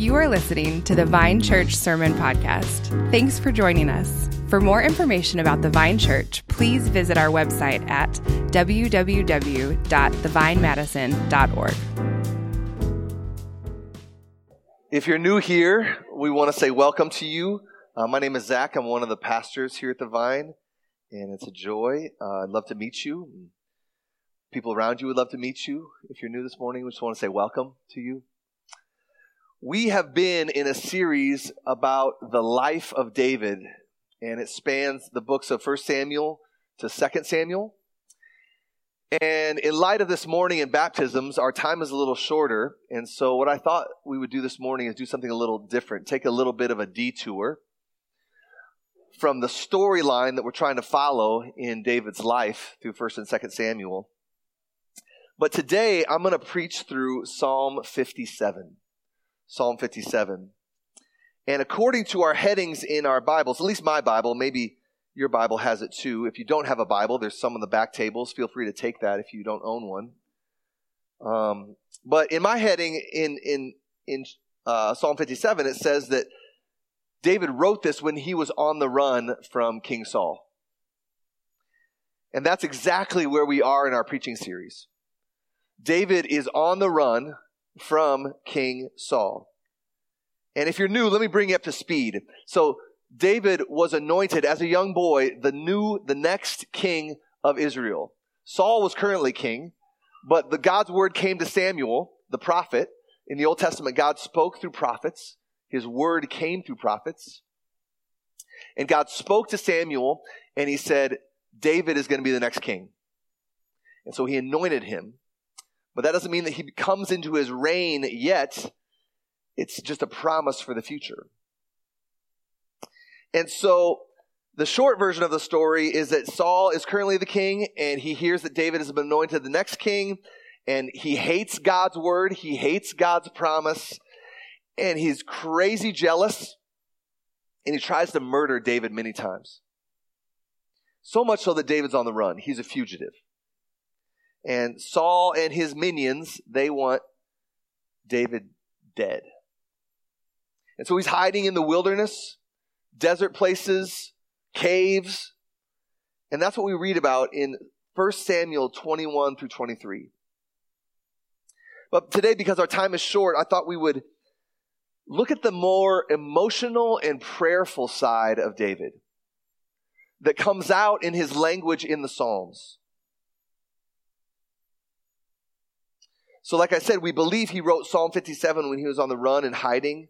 You are listening to the Vine Church Sermon Podcast. Thanks for joining us. For more information about the Vine Church, please visit our website at www.thevinemadison.org. If you're new here, we want to say welcome to you. Uh, my name is Zach. I'm one of the pastors here at the Vine, and it's a joy. Uh, I'd love to meet you. People around you would love to meet you. If you're new this morning, we just want to say welcome to you. We have been in a series about the life of David, and it spans the books of 1 Samuel to 2 Samuel. And in light of this morning and baptisms, our time is a little shorter. And so, what I thought we would do this morning is do something a little different, take a little bit of a detour from the storyline that we're trying to follow in David's life through 1st and 2nd Samuel. But today, I'm going to preach through Psalm 57. Psalm 57. And according to our headings in our Bibles, at least my Bible, maybe your Bible has it too. If you don't have a Bible, there's some on the back tables. Feel free to take that if you don't own one. Um, but in my heading in in in uh, Psalm 57, it says that David wrote this when he was on the run from King Saul. And that's exactly where we are in our preaching series. David is on the run from King Saul. And if you're new, let me bring you up to speed. So David was anointed as a young boy the new, the next king of Israel. Saul was currently king, but the God's word came to Samuel, the prophet. In the Old Testament, God spoke through prophets. His word came through prophets. And God spoke to Samuel and he said, David is going to be the next king. And so he anointed him. But that doesn't mean that he comes into his reign yet. It's just a promise for the future. And so the short version of the story is that Saul is currently the king and he hears that David has been anointed the next king and he hates God's word. He hates God's promise and he's crazy jealous and he tries to murder David many times. So much so that David's on the run. He's a fugitive. And Saul and his minions, they want David dead. And so he's hiding in the wilderness, desert places, caves. And that's what we read about in 1 Samuel 21 through 23. But today, because our time is short, I thought we would look at the more emotional and prayerful side of David that comes out in his language in the Psalms. So, like I said, we believe he wrote Psalm 57 when he was on the run and hiding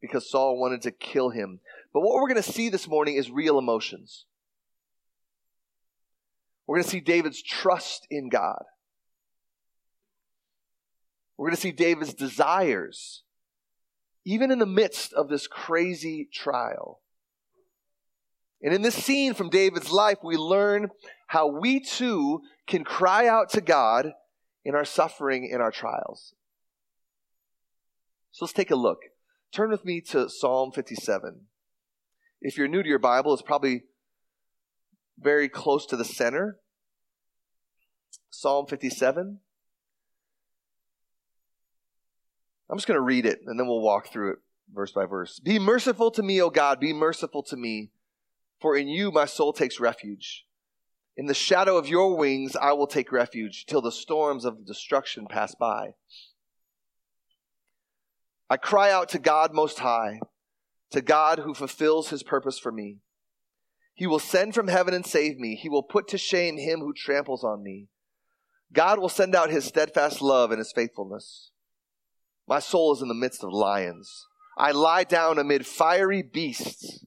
because Saul wanted to kill him. But what we're going to see this morning is real emotions. We're going to see David's trust in God. We're going to see David's desires, even in the midst of this crazy trial. And in this scene from David's life, we learn how we too can cry out to God in our suffering, in our trials. So let's take a look. Turn with me to Psalm 57. If you're new to your Bible, it's probably very close to the center. Psalm 57. I'm just going to read it and then we'll walk through it verse by verse. Be merciful to me, O God, be merciful to me, for in you my soul takes refuge. In the shadow of your wings I will take refuge till the storms of destruction pass by. I cry out to God Most High, to God who fulfills his purpose for me. He will send from heaven and save me. He will put to shame him who tramples on me. God will send out his steadfast love and his faithfulness. My soul is in the midst of lions. I lie down amid fiery beasts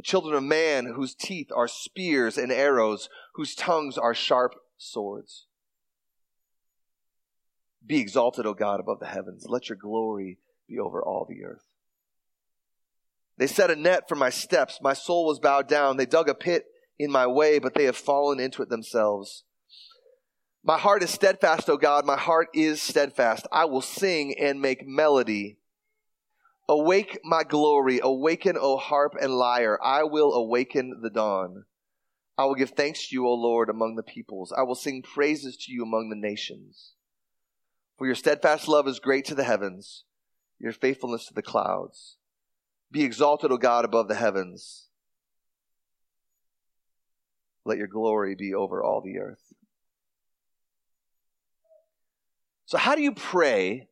the children of man whose teeth are spears and arrows, whose tongues are sharp swords. Be exalted, O God, above the heavens. Let your glory be over all the earth. They set a net for my steps. My soul was bowed down. They dug a pit in my way, but they have fallen into it themselves. My heart is steadfast, O God. My heart is steadfast. I will sing and make melody Awake my glory, awaken, O harp and lyre. I will awaken the dawn. I will give thanks to you, O Lord, among the peoples. I will sing praises to you among the nations. For your steadfast love is great to the heavens, your faithfulness to the clouds. Be exalted, O God, above the heavens. Let your glory be over all the earth. So, how do you pray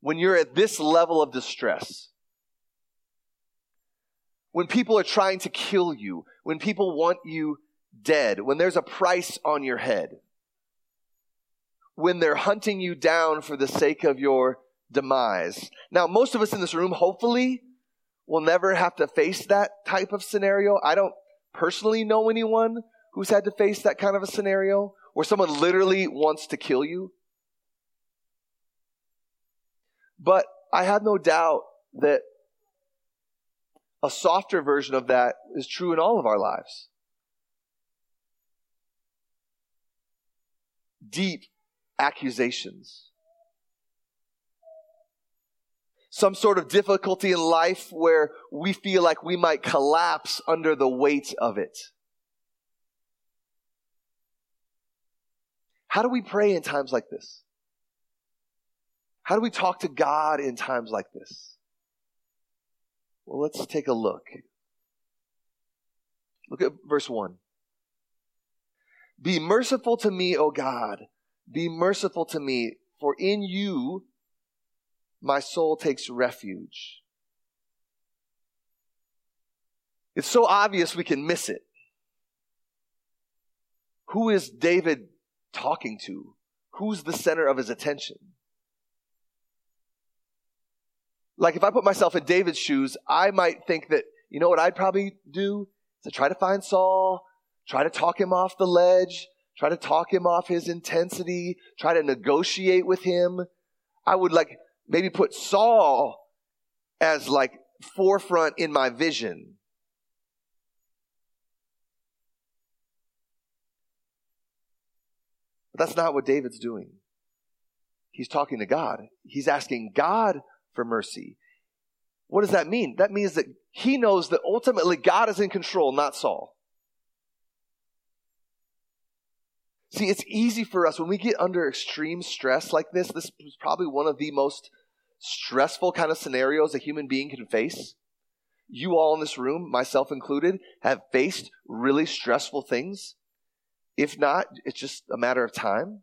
when you're at this level of distress? When people are trying to kill you, when people want you dead, when there's a price on your head, when they're hunting you down for the sake of your demise. Now, most of us in this room, hopefully, will never have to face that type of scenario. I don't personally know anyone who's had to face that kind of a scenario where someone literally wants to kill you. But I have no doubt that a softer version of that is true in all of our lives. Deep accusations. Some sort of difficulty in life where we feel like we might collapse under the weight of it. How do we pray in times like this? How do we talk to God in times like this? Well, let's take a look. Look at verse 1. Be merciful to me, O God. Be merciful to me, for in you my soul takes refuge. It's so obvious we can miss it. Who is David talking to? Who's the center of his attention? Like if I put myself in David's shoes, I might think that, you know what I'd probably do? Is To try to find Saul, try to talk him off the ledge, try to talk him off his intensity, try to negotiate with him. I would like maybe put Saul as like forefront in my vision. But that's not what David's doing. He's talking to God. He's asking God for mercy. What does that mean? That means that he knows that ultimately God is in control, not Saul. See, it's easy for us when we get under extreme stress like this. This is probably one of the most stressful kind of scenarios a human being can face. You all in this room, myself included, have faced really stressful things. If not, it's just a matter of time.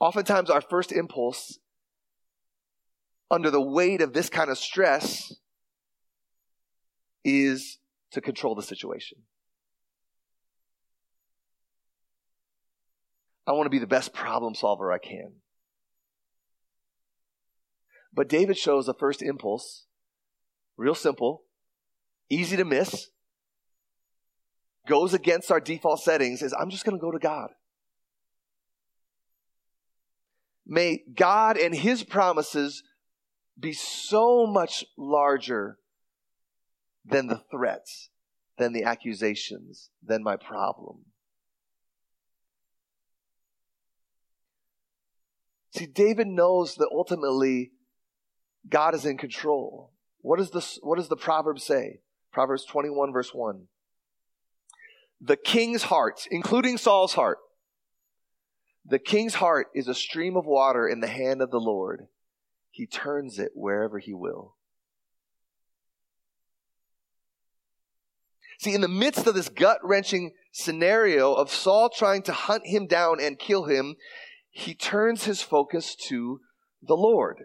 Oftentimes, our first impulse under the weight of this kind of stress is to control the situation. I want to be the best problem solver I can. But David shows the first impulse, real simple, easy to miss, goes against our default settings, is I'm just going to go to God. May God and His promises be so much larger than the threats, than the accusations, than my problem. See, David knows that ultimately God is in control. What does the, what does the proverb say? Proverbs 21 verse 1. The king's heart, including Saul's heart, the king's heart is a stream of water in the hand of the Lord. He turns it wherever He will. See, in the midst of this gut wrenching scenario of Saul trying to hunt him down and kill him, he turns his focus to the Lord.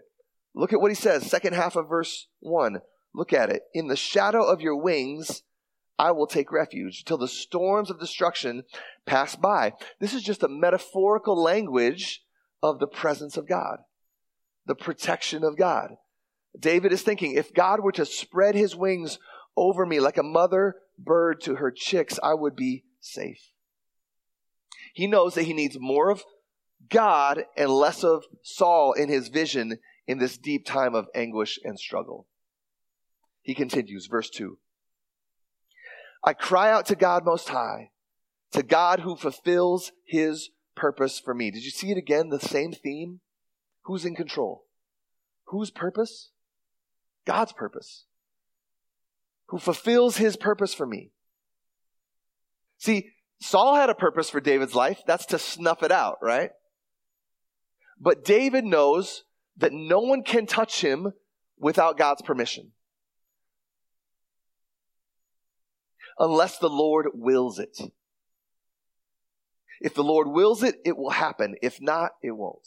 Look at what he says, second half of verse 1. Look at it. In the shadow of your wings, I will take refuge till the storms of destruction pass by. This is just a metaphorical language of the presence of God the protection of God. David is thinking, if God were to spread his wings over me like a mother bird to her chicks, I would be safe. He knows that he needs more of God and less of Saul in his vision in this deep time of anguish and struggle. He continues, verse 2. I cry out to God Most High, to God who fulfills his purpose for me. Did you see it again? The same theme? Who's in control? Whose purpose? God's purpose. Who fulfills his purpose for me. See, Saul had a purpose for David's life. That's to snuff it out, right? But David knows that no one can touch him without God's permission. Unless the Lord wills it. If the Lord wills it, it will happen. If not, it won't.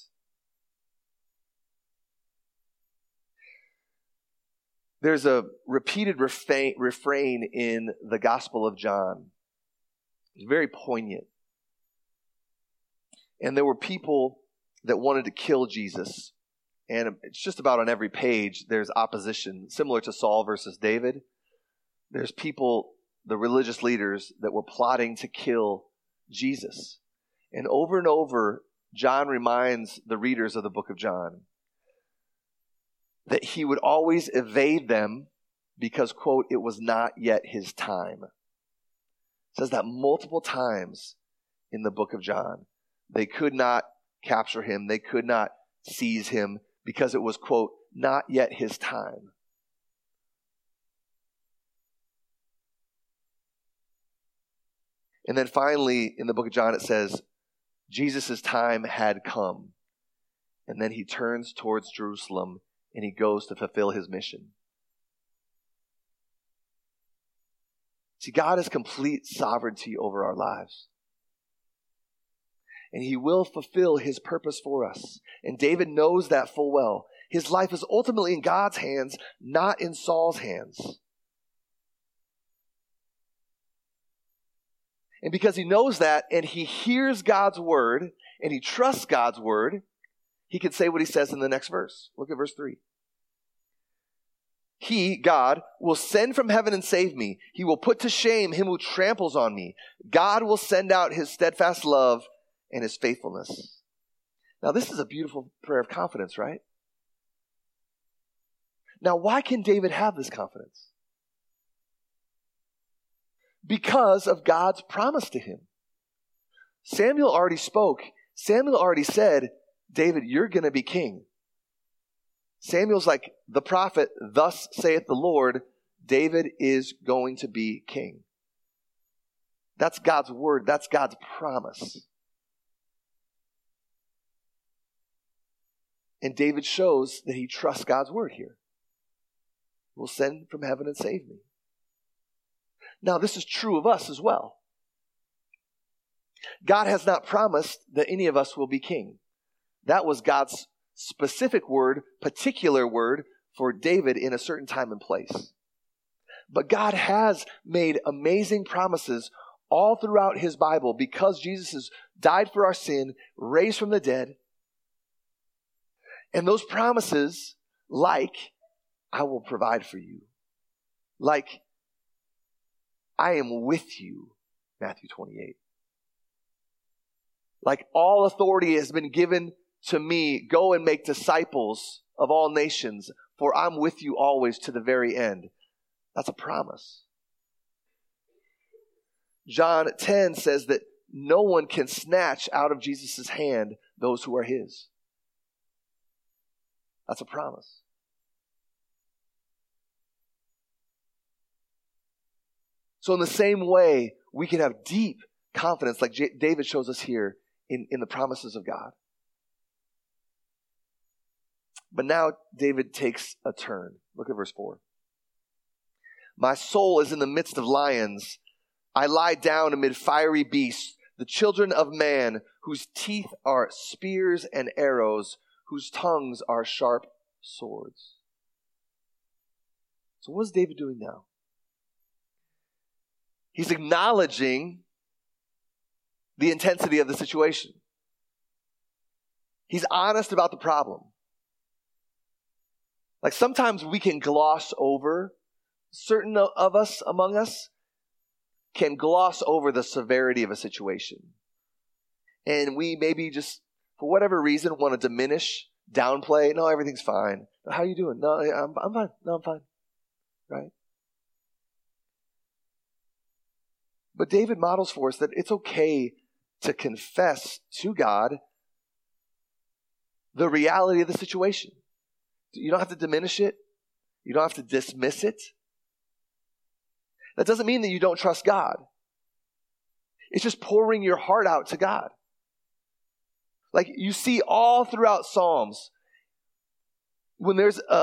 There's a repeated refrain in the Gospel of John. It's very poignant. And there were people that wanted to kill Jesus. And it's just about on every page, there's opposition, similar to Saul versus David. There's people, the religious leaders, that were plotting to kill Jesus. And over and over, John reminds the readers of the book of John that he would always evade them because, quote, it was not yet his time. It says that multiple times in the book of John. They could not capture him, they could not seize him because it was, quote, not yet his time. And then finally, in the book of John, it says, Jesus' time had come. And then he turns towards Jerusalem and he goes to fulfill his mission. See, God has complete sovereignty over our lives. And he will fulfill his purpose for us. And David knows that full well. His life is ultimately in God's hands, not in Saul's hands. And because he knows that and he hears God's word and he trusts God's word, he can say what he says in the next verse. Look at verse 3. He, God, will send from heaven and save me. He will put to shame him who tramples on me. God will send out his steadfast love and his faithfulness. Now, this is a beautiful prayer of confidence, right? Now, why can David have this confidence? Because of God's promise to him. Samuel already spoke. Samuel already said, David, you're going to be king. Samuel's like, the prophet, thus saith the Lord, David is going to be king. That's God's word. That's God's promise. And David shows that he trusts God's word here. Will send from heaven and save me. Now, this is true of us as well. God has not promised that any of us will be king. That was God's specific word, particular word for David in a certain time and place. But God has made amazing promises all throughout his Bible because Jesus has died for our sin, raised from the dead. And those promises, like, I will provide for you, like, I am with you, Matthew 28. Like, all authority has been given to me, go and make disciples of all nations, for I'm with you always to the very end. That's a promise. John 10 says that no one can snatch out of Jesus' hand those who are his. That's a promise. So, in the same way, we can have deep confidence, like J- David shows us here, in, in the promises of God. But now David takes a turn. Look at verse 4. My soul is in the midst of lions. I lie down amid fiery beasts, the children of man, whose teeth are spears and arrows, whose tongues are sharp swords. So, what is David doing now? He's acknowledging the intensity of the situation. He's honest about the problem. Like sometimes we can gloss over, certain of us among us can gloss over the severity of a situation. And we maybe just, for whatever reason, want to diminish, downplay. No, everything's fine. How are you doing? No, I'm, I'm fine. No, I'm fine. Right? But David models for us that it's okay to confess to God the reality of the situation. You don't have to diminish it. You don't have to dismiss it. That doesn't mean that you don't trust God. It's just pouring your heart out to God. Like you see all throughout Psalms, when there's a,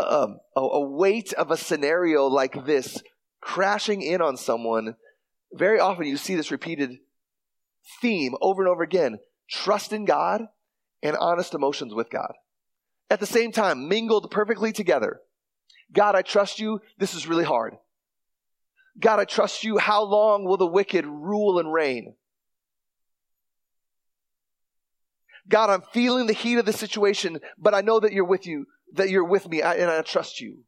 a, a weight of a scenario like this crashing in on someone, very often you see this repeated theme over and over again trust in God and honest emotions with God. At the same time, mingled perfectly together. God, I trust you. This is really hard. God, I trust you. How long will the wicked rule and reign? God, I'm feeling the heat of the situation, but I know that you're with you, that you're with me, and I trust you.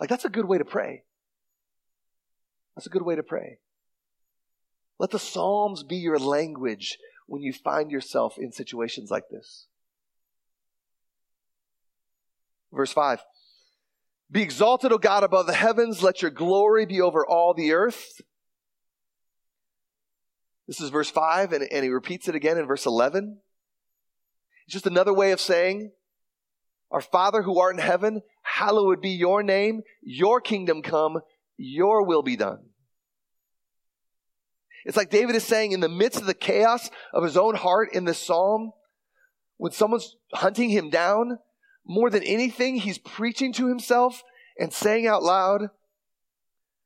Like, that's a good way to pray. That's a good way to pray. Let the Psalms be your language when you find yourself in situations like this. Verse 5 Be exalted, O God, above the heavens. Let your glory be over all the earth. This is verse 5, and, and he repeats it again in verse 11. It's just another way of saying, Our Father who art in heaven, hallowed be your name, your kingdom come, your will be done. It's like David is saying in the midst of the chaos of his own heart in this psalm, when someone's hunting him down, more than anything, he's preaching to himself and saying out loud,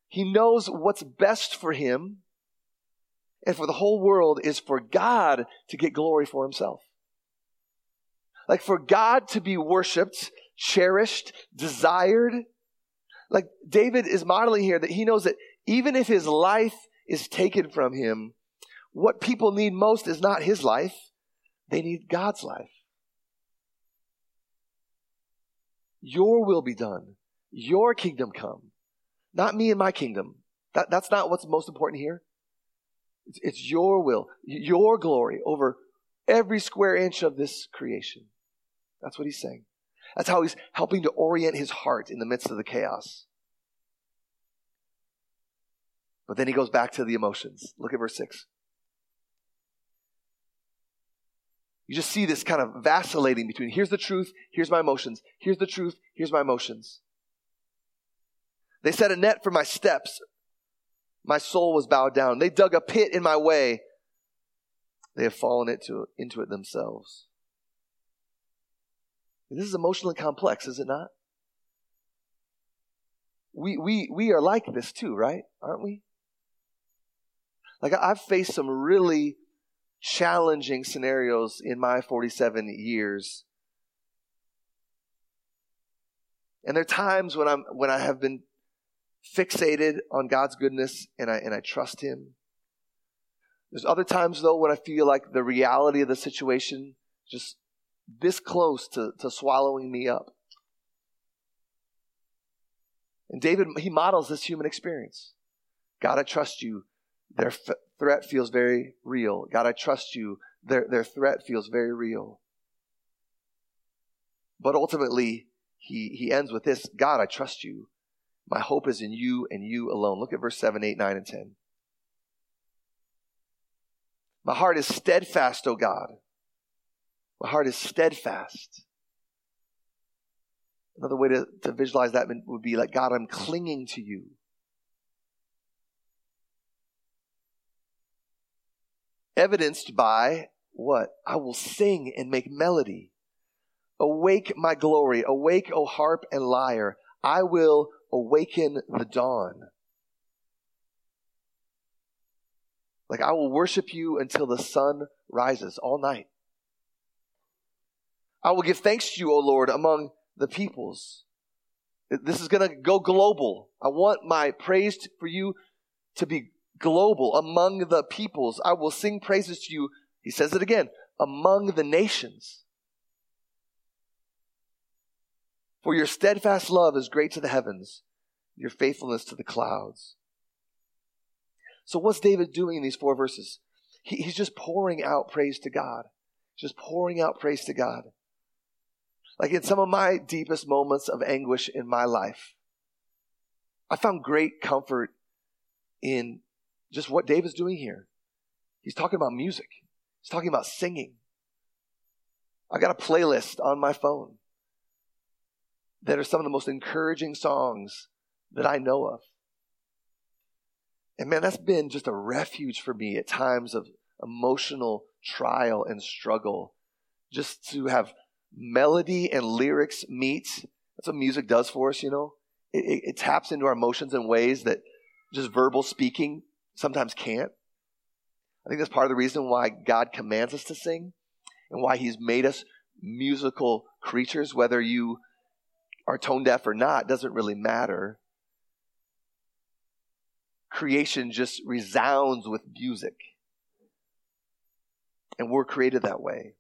he knows what's best for him and for the whole world is for God to get glory for himself. Like for God to be worshiped, cherished, desired. Like David is modeling here that he knows that even if his life is taken from him, what people need most is not his life, they need God's life. Your will be done. Your kingdom come. Not me and my kingdom. That, that's not what's most important here. It's, it's your will, your glory over every square inch of this creation. That's what he's saying. That's how he's helping to orient his heart in the midst of the chaos. But then he goes back to the emotions. Look at verse 6. You just see this kind of vacillating between here's the truth, here's my emotions, here's the truth, here's my emotions. They set a net for my steps. My soul was bowed down. They dug a pit in my way. They have fallen into, into it themselves. This is emotionally complex, is it not? We, we, we are like this too, right? Aren't we? Like I've faced some really challenging scenarios in my 47 years. And there are times when I'm when I have been fixated on God's goodness and I and I trust him. There's other times though when I feel like the reality of the situation just this close to, to swallowing me up. And David, he models this human experience. God, I trust you. Their f- threat feels very real. God, I trust you. Their, their threat feels very real. But ultimately, he, he ends with this God, I trust you. My hope is in you and you alone. Look at verse 7, 8, 9, and 10. My heart is steadfast, O God. My heart is steadfast. Another way to, to visualize that would be like, God, I'm clinging to you. Evidenced by what? I will sing and make melody. Awake my glory, awake, O harp and lyre. I will awaken the dawn. Like I will worship you until the sun rises all night. I will give thanks to you, O Lord, among the peoples. This is going to go global. I want my praise for you to be global among the peoples. I will sing praises to you. He says it again among the nations. For your steadfast love is great to the heavens, your faithfulness to the clouds. So, what's David doing in these four verses? He, he's just pouring out praise to God. Just pouring out praise to God. Like in some of my deepest moments of anguish in my life, I found great comfort in just what David's doing here. He's talking about music, he's talking about singing. I got a playlist on my phone that are some of the most encouraging songs that I know of. And man, that's been just a refuge for me at times of, emotional trial and struggle, just to have melody and lyrics meet. That's what music does for us, you know? It, it, it taps into our emotions in ways that just verbal speaking sometimes can't. I think that's part of the reason why God commands us to sing and why He's made us musical creatures, whether you are tone deaf or not, doesn't really matter. Creation just resounds with music. And we're created that way.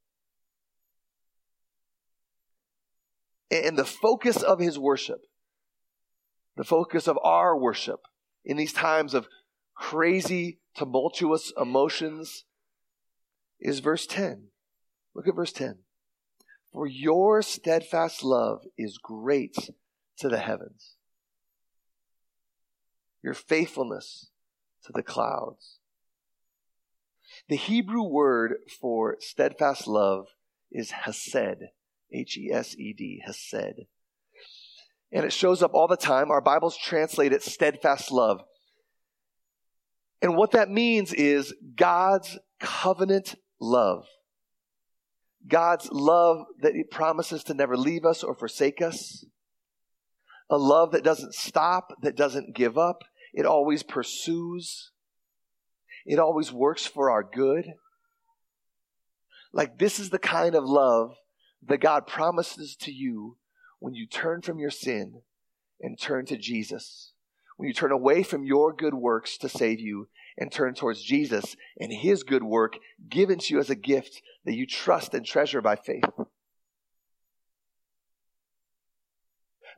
And the focus of his worship, the focus of our worship in these times of crazy, tumultuous emotions is verse 10. Look at verse 10. For your steadfast love is great to the heavens, your faithfulness to the clouds. The Hebrew word for steadfast love is hesed, H E S E D, hesed. And it shows up all the time. Our Bibles translate it steadfast love. And what that means is God's covenant love. God's love that He promises to never leave us or forsake us. A love that doesn't stop, that doesn't give up. It always pursues. It always works for our good. Like this is the kind of love that God promises to you when you turn from your sin and turn to Jesus. When you turn away from your good works to save you and turn towards Jesus and his good work given to you as a gift that you trust and treasure by faith.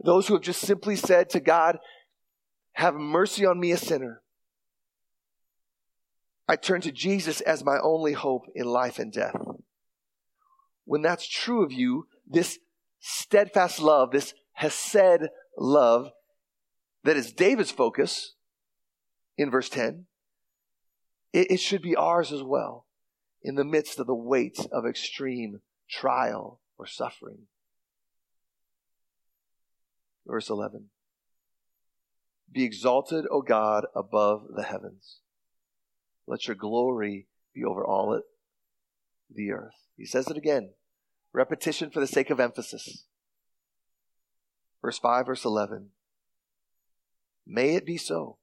Those who have just simply said to God, Have mercy on me, a sinner. I turn to Jesus as my only hope in life and death. When that's true of you, this steadfast love, this Hesed love that is David's focus in verse 10, it, it should be ours as well in the midst of the weight of extreme trial or suffering. Verse 11 Be exalted, O God, above the heavens. Let your glory be over all it, the earth. He says it again. Repetition for the sake of emphasis. Verse 5, verse 11. May it be so.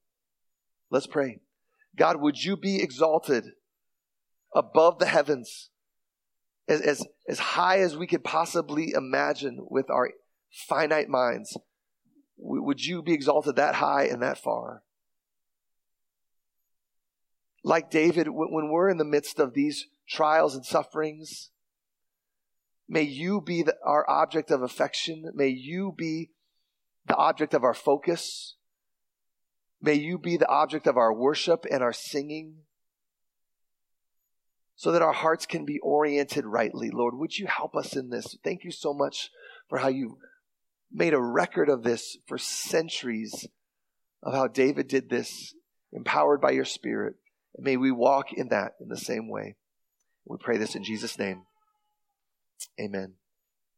Let's pray. God, would you be exalted above the heavens as, as, as high as we could possibly imagine with our finite minds? Would you be exalted that high and that far? Like David, when we're in the midst of these trials and sufferings, may you be the, our object of affection. May you be the object of our focus. May you be the object of our worship and our singing so that our hearts can be oriented rightly. Lord, would you help us in this? Thank you so much for how you made a record of this for centuries of how David did this, empowered by your Spirit. And may we walk in that in the same way. We pray this in Jesus' name. Amen.